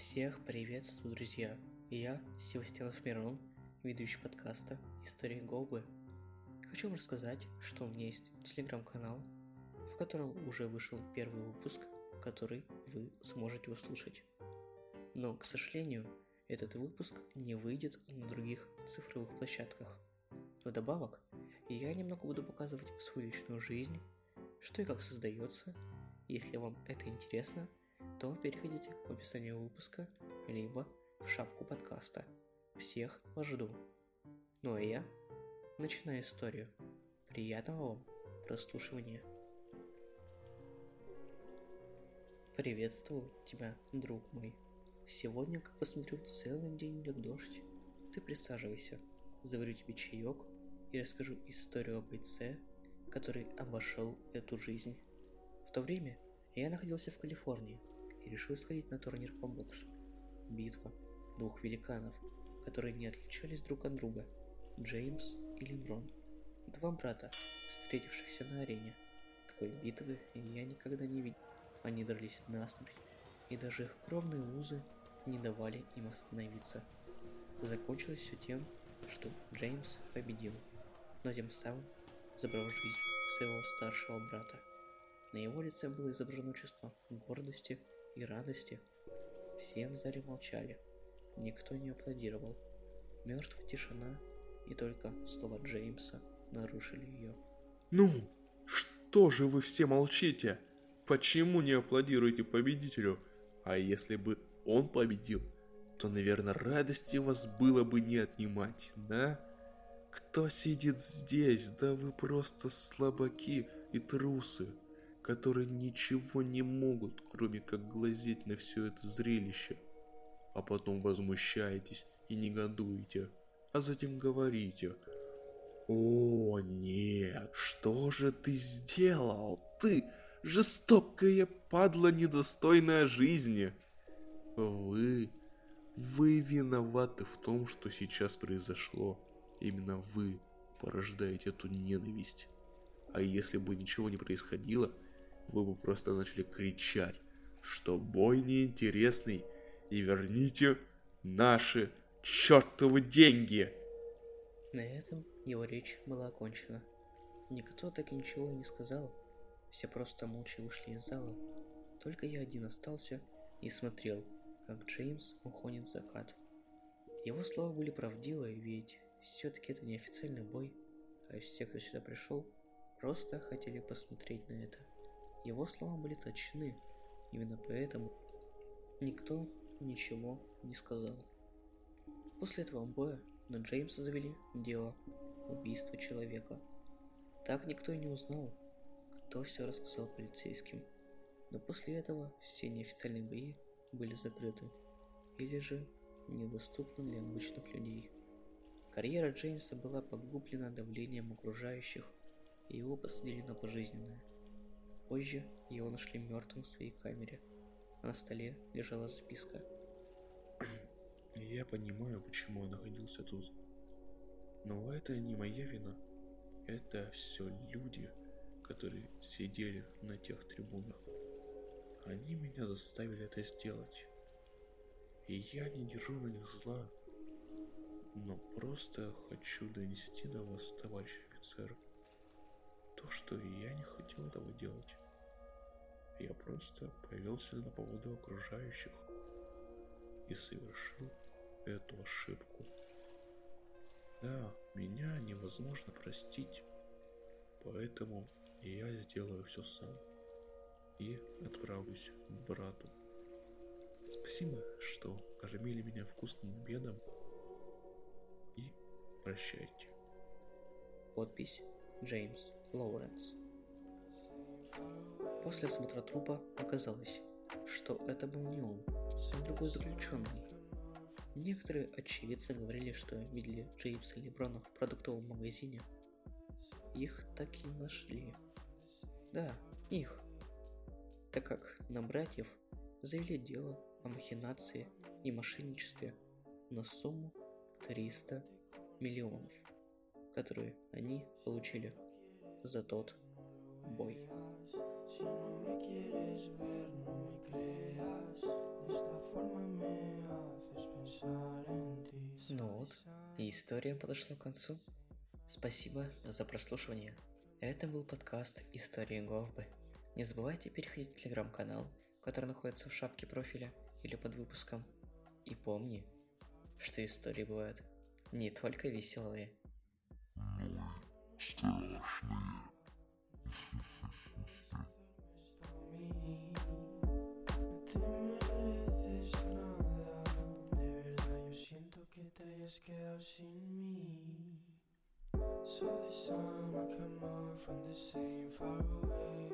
Всех приветствую, друзья! Я Севастьянов Мирон, ведущий подкаста «История Голубы». Хочу вам рассказать, что у меня есть телеграм-канал, в котором уже вышел первый выпуск, который вы сможете услышать. Но, к сожалению, этот выпуск не выйдет на других цифровых площадках. Вдобавок, я немного буду показывать свою личную жизнь, что и как создается. Если вам это интересно, то переходите в описание выпуска, либо в шапку подкаста. Всех вас жду. Ну а я начинаю историю. Приятного вам прослушивания. Приветствую тебя, друг мой. Сегодня, как посмотрю, целый день идет дождь. Ты присаживайся, заварю тебе чаек и расскажу историю о бойце, который обошел эту жизнь. В то время я находился в Калифорнии и решил сходить на турнир по боксу. Битва двух великанов, которые не отличались друг от друга, Джеймс и Леброн. Два брата, встретившихся на арене. Такой битвы я никогда не видел. Они дрались насмерть, и даже их кровные узы не давали им остановиться. Закончилось все тем, что Джеймс победил, но тем самым забрал жизнь своего старшего брата. На его лице было изображено чувство гордости и радости. Все в зале молчали. Никто не аплодировал. Мертвая тишина, и только слова Джеймса нарушили ее. Ну, что же вы все молчите? Почему не аплодируете победителю? А если бы он победил, то, наверное, радости вас было бы не отнимать, да? Кто сидит здесь? Да вы просто слабаки и трусы которые ничего не могут, кроме как глазеть на все это зрелище. А потом возмущаетесь и негодуете, а затем говорите «О, нет, что же ты сделал? Ты жестокая падла, недостойная жизни!» Вы, вы виноваты в том, что сейчас произошло. Именно вы порождаете эту ненависть. А если бы ничего не происходило, вы бы просто начали кричать, что бой неинтересный, и верните наши чертовы деньги. На этом его речь была окончена. Никто так и ничего не сказал. Все просто молча вышли из зала. Только я один остался и смотрел, как Джеймс уходит в закат. Его слова были правдивы, ведь все-таки это не официальный бой, а все, кто сюда пришел, просто хотели посмотреть на это. Его слова были точны, именно поэтому никто ничего не сказал. После этого боя на Джеймса завели дело убийства человека. Так никто и не узнал, кто все рассказал полицейским. Но после этого все неофициальные бои были закрыты или же недоступны для обычных людей. Карьера Джеймса была погублена давлением окружающих, и его посадили на пожизненное. Позже его нашли мертвым в своей камере. На столе лежала записка. Я понимаю, почему он находился тут. Но это не моя вина. Это все люди, которые сидели на тех трибунах. Они меня заставили это сделать. И я не держу на них зла. Но просто хочу донести до вас, товарищ офицер, то, что я не хотел этого делать. Я просто повелся на поводу окружающих и совершил эту ошибку. Да, меня невозможно простить, поэтому я сделаю все сам и отправлюсь к брату. Спасибо, что кормили меня вкусным обедом и прощайте. Подпись Джеймс Лоуренс. После осмотра трупа оказалось, что это был не он, а другой заключенный. Некоторые очевидцы говорили, что видели Джеймса Леброна в продуктовом магазине. Их так и нашли. Да, их. Так как на братьев завели дело о махинации и мошенничестве на сумму 300 миллионов, которые они получили за тот бой. Si no me quieres ver, no me creas. De esta forma me haces pensar en ti. Ну вот, и история подошла к концу. Спасибо за прослушивание. Это был подкаст «Истории Говбы». Не забывайте переходить в телеграм-канал, который находится в шапке профиля или под выпуском. И помни, что истории бывают не только веселые. страшные. No first me. So this time I come on from the same far away.